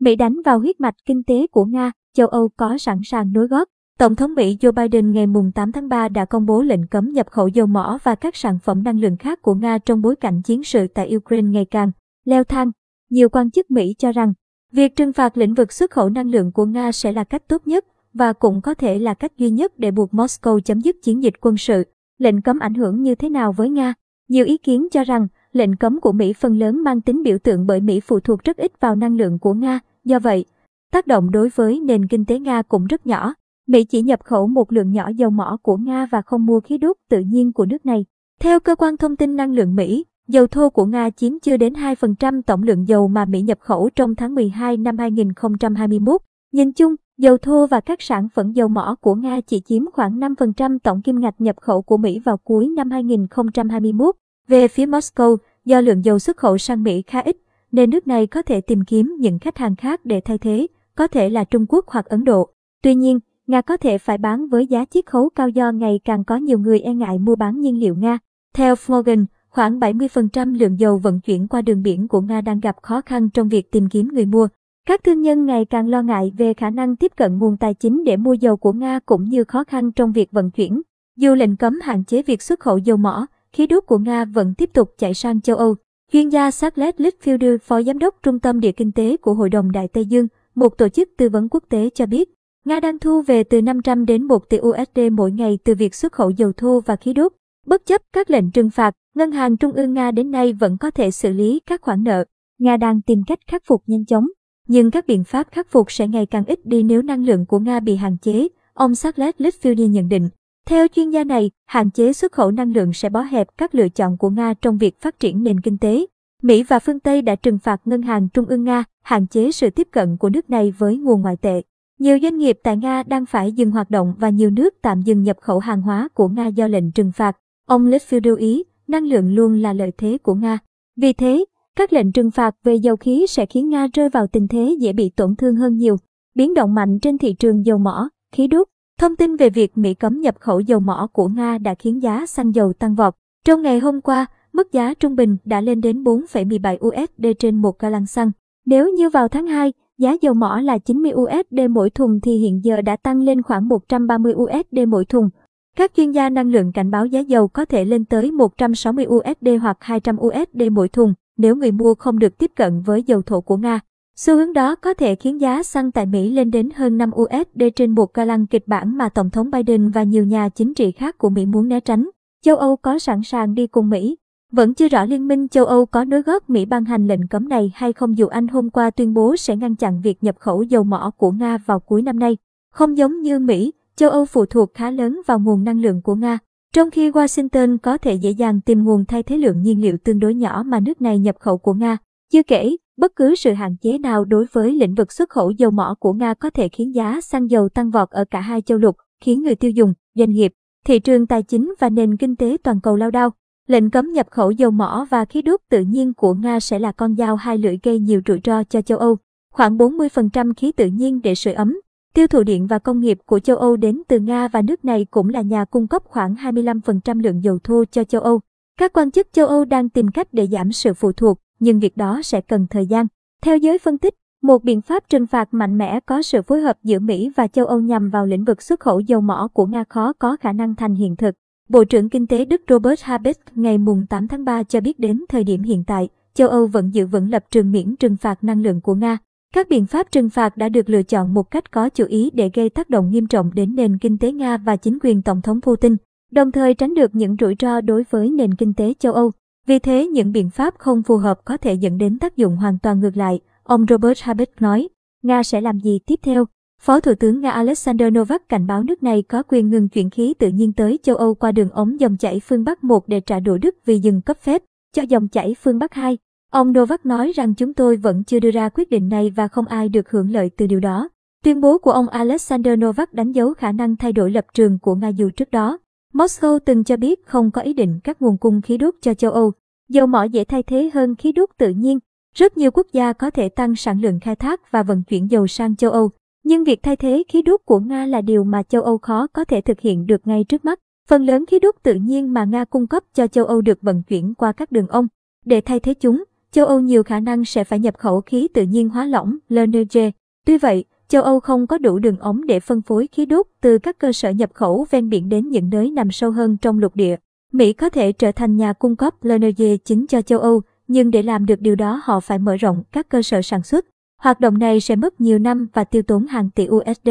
Mỹ đánh vào huyết mạch kinh tế của Nga, châu Âu có sẵn sàng nối gót. Tổng thống Mỹ Joe Biden ngày 8 tháng 3 đã công bố lệnh cấm nhập khẩu dầu mỏ và các sản phẩm năng lượng khác của Nga trong bối cảnh chiến sự tại Ukraine ngày càng leo thang. Nhiều quan chức Mỹ cho rằng, việc trừng phạt lĩnh vực xuất khẩu năng lượng của Nga sẽ là cách tốt nhất và cũng có thể là cách duy nhất để buộc Moscow chấm dứt chiến dịch quân sự. Lệnh cấm ảnh hưởng như thế nào với Nga? Nhiều ý kiến cho rằng, lệnh cấm của Mỹ phần lớn mang tính biểu tượng bởi Mỹ phụ thuộc rất ít vào năng lượng của Nga, do vậy, tác động đối với nền kinh tế Nga cũng rất nhỏ. Mỹ chỉ nhập khẩu một lượng nhỏ dầu mỏ của Nga và không mua khí đốt tự nhiên của nước này. Theo cơ quan thông tin năng lượng Mỹ, dầu thô của Nga chiếm chưa đến 2% tổng lượng dầu mà Mỹ nhập khẩu trong tháng 12 năm 2021. Nhìn chung, dầu thô và các sản phẩm dầu mỏ của Nga chỉ chiếm khoảng 5% tổng kim ngạch nhập khẩu của Mỹ vào cuối năm 2021. Về phía Moscow, do lượng dầu xuất khẩu sang Mỹ khá ít, nên nước này có thể tìm kiếm những khách hàng khác để thay thế, có thể là Trung Quốc hoặc Ấn Độ. Tuy nhiên, Nga có thể phải bán với giá chiết khấu cao do ngày càng có nhiều người e ngại mua bán nhiên liệu Nga. Theo Morgan, khoảng 70% lượng dầu vận chuyển qua đường biển của Nga đang gặp khó khăn trong việc tìm kiếm người mua. Các thương nhân ngày càng lo ngại về khả năng tiếp cận nguồn tài chính để mua dầu của Nga cũng như khó khăn trong việc vận chuyển. Dù lệnh cấm hạn chế việc xuất khẩu dầu mỏ, khí đốt của Nga vẫn tiếp tục chạy sang châu Âu. Chuyên gia Charles Litfield, phó giám đốc Trung tâm Địa Kinh tế của Hội đồng Đại Tây Dương, một tổ chức tư vấn quốc tế cho biết, Nga đang thu về từ 500 đến 1 tỷ USD mỗi ngày từ việc xuất khẩu dầu thô và khí đốt. Bất chấp các lệnh trừng phạt, Ngân hàng Trung ương Nga đến nay vẫn có thể xử lý các khoản nợ. Nga đang tìm cách khắc phục nhanh chóng, nhưng các biện pháp khắc phục sẽ ngày càng ít đi nếu năng lượng của Nga bị hạn chế, ông Charles Litfield nhận định. Theo chuyên gia này, hạn chế xuất khẩu năng lượng sẽ bó hẹp các lựa chọn của Nga trong việc phát triển nền kinh tế. Mỹ và phương Tây đã trừng phạt Ngân hàng Trung ương Nga, hạn chế sự tiếp cận của nước này với nguồn ngoại tệ. Nhiều doanh nghiệp tại Nga đang phải dừng hoạt động và nhiều nước tạm dừng nhập khẩu hàng hóa của Nga do lệnh trừng phạt. Ông Litfield lưu ý, năng lượng luôn là lợi thế của Nga. Vì thế, các lệnh trừng phạt về dầu khí sẽ khiến Nga rơi vào tình thế dễ bị tổn thương hơn nhiều. Biến động mạnh trên thị trường dầu mỏ, khí đốt, Thông tin về việc Mỹ cấm nhập khẩu dầu mỏ của Nga đã khiến giá xăng dầu tăng vọt. Trong ngày hôm qua, mức giá trung bình đã lên đến 4,17 USD trên một ga lăng xăng. Nếu như vào tháng 2, giá dầu mỏ là 90 USD mỗi thùng thì hiện giờ đã tăng lên khoảng 130 USD mỗi thùng. Các chuyên gia năng lượng cảnh báo giá dầu có thể lên tới 160 USD hoặc 200 USD mỗi thùng nếu người mua không được tiếp cận với dầu thô của Nga. Xu hướng đó có thể khiến giá xăng tại Mỹ lên đến hơn 5 USD trên một ca lăng kịch bản mà Tổng thống Biden và nhiều nhà chính trị khác của Mỹ muốn né tránh. Châu Âu có sẵn sàng đi cùng Mỹ. Vẫn chưa rõ Liên minh châu Âu có nối gót Mỹ ban hành lệnh cấm này hay không dù Anh hôm qua tuyên bố sẽ ngăn chặn việc nhập khẩu dầu mỏ của Nga vào cuối năm nay. Không giống như Mỹ, châu Âu phụ thuộc khá lớn vào nguồn năng lượng của Nga. Trong khi Washington có thể dễ dàng tìm nguồn thay thế lượng nhiên liệu tương đối nhỏ mà nước này nhập khẩu của Nga. Chưa kể, Bất cứ sự hạn chế nào đối với lĩnh vực xuất khẩu dầu mỏ của Nga có thể khiến giá xăng dầu tăng vọt ở cả hai châu lục, khiến người tiêu dùng, doanh nghiệp, thị trường tài chính và nền kinh tế toàn cầu lao đao. Lệnh cấm nhập khẩu dầu mỏ và khí đốt tự nhiên của Nga sẽ là con dao hai lưỡi gây nhiều rủi ro cho châu Âu. Khoảng 40% khí tự nhiên để sưởi ấm, tiêu thụ điện và công nghiệp của châu Âu đến từ Nga và nước này cũng là nhà cung cấp khoảng 25% lượng dầu thô cho châu Âu. Các quan chức châu Âu đang tìm cách để giảm sự phụ thuộc, nhưng việc đó sẽ cần thời gian. Theo giới phân tích, một biện pháp trừng phạt mạnh mẽ có sự phối hợp giữa Mỹ và châu Âu nhằm vào lĩnh vực xuất khẩu dầu mỏ của Nga khó có khả năng thành hiện thực. Bộ trưởng Kinh tế Đức Robert Habeck ngày 8 tháng 3 cho biết đến thời điểm hiện tại, châu Âu vẫn giữ vững lập trường miễn trừng phạt năng lượng của Nga. Các biện pháp trừng phạt đã được lựa chọn một cách có chủ ý để gây tác động nghiêm trọng đến nền kinh tế Nga và chính quyền Tổng thống Putin, đồng thời tránh được những rủi ro đối với nền kinh tế châu Âu. Vì thế những biện pháp không phù hợp có thể dẫn đến tác dụng hoàn toàn ngược lại, ông Robert Habeck nói. Nga sẽ làm gì tiếp theo? Phó Thủ tướng Nga Alexander Novak cảnh báo nước này có quyền ngừng chuyển khí tự nhiên tới châu Âu qua đường ống dòng chảy phương Bắc 1 để trả đũa Đức vì dừng cấp phép cho dòng chảy phương Bắc 2. Ông Novak nói rằng chúng tôi vẫn chưa đưa ra quyết định này và không ai được hưởng lợi từ điều đó. Tuyên bố của ông Alexander Novak đánh dấu khả năng thay đổi lập trường của Nga dù trước đó. Moscow từng cho biết không có ý định các nguồn cung khí đốt cho châu Âu. Dầu mỏ dễ thay thế hơn khí đốt tự nhiên. Rất nhiều quốc gia có thể tăng sản lượng khai thác và vận chuyển dầu sang châu Âu. Nhưng việc thay thế khí đốt của Nga là điều mà châu Âu khó có thể thực hiện được ngay trước mắt. Phần lớn khí đốt tự nhiên mà Nga cung cấp cho châu Âu được vận chuyển qua các đường ong. Để thay thế chúng, châu Âu nhiều khả năng sẽ phải nhập khẩu khí tự nhiên hóa lỏng LNG. Tuy vậy, châu Âu không có đủ đường ống để phân phối khí đốt từ các cơ sở nhập khẩu ven biển đến những nơi nằm sâu hơn trong lục địa. Mỹ có thể trở thành nhà cung cấp LNG chính cho châu Âu, nhưng để làm được điều đó họ phải mở rộng các cơ sở sản xuất. Hoạt động này sẽ mất nhiều năm và tiêu tốn hàng tỷ USD.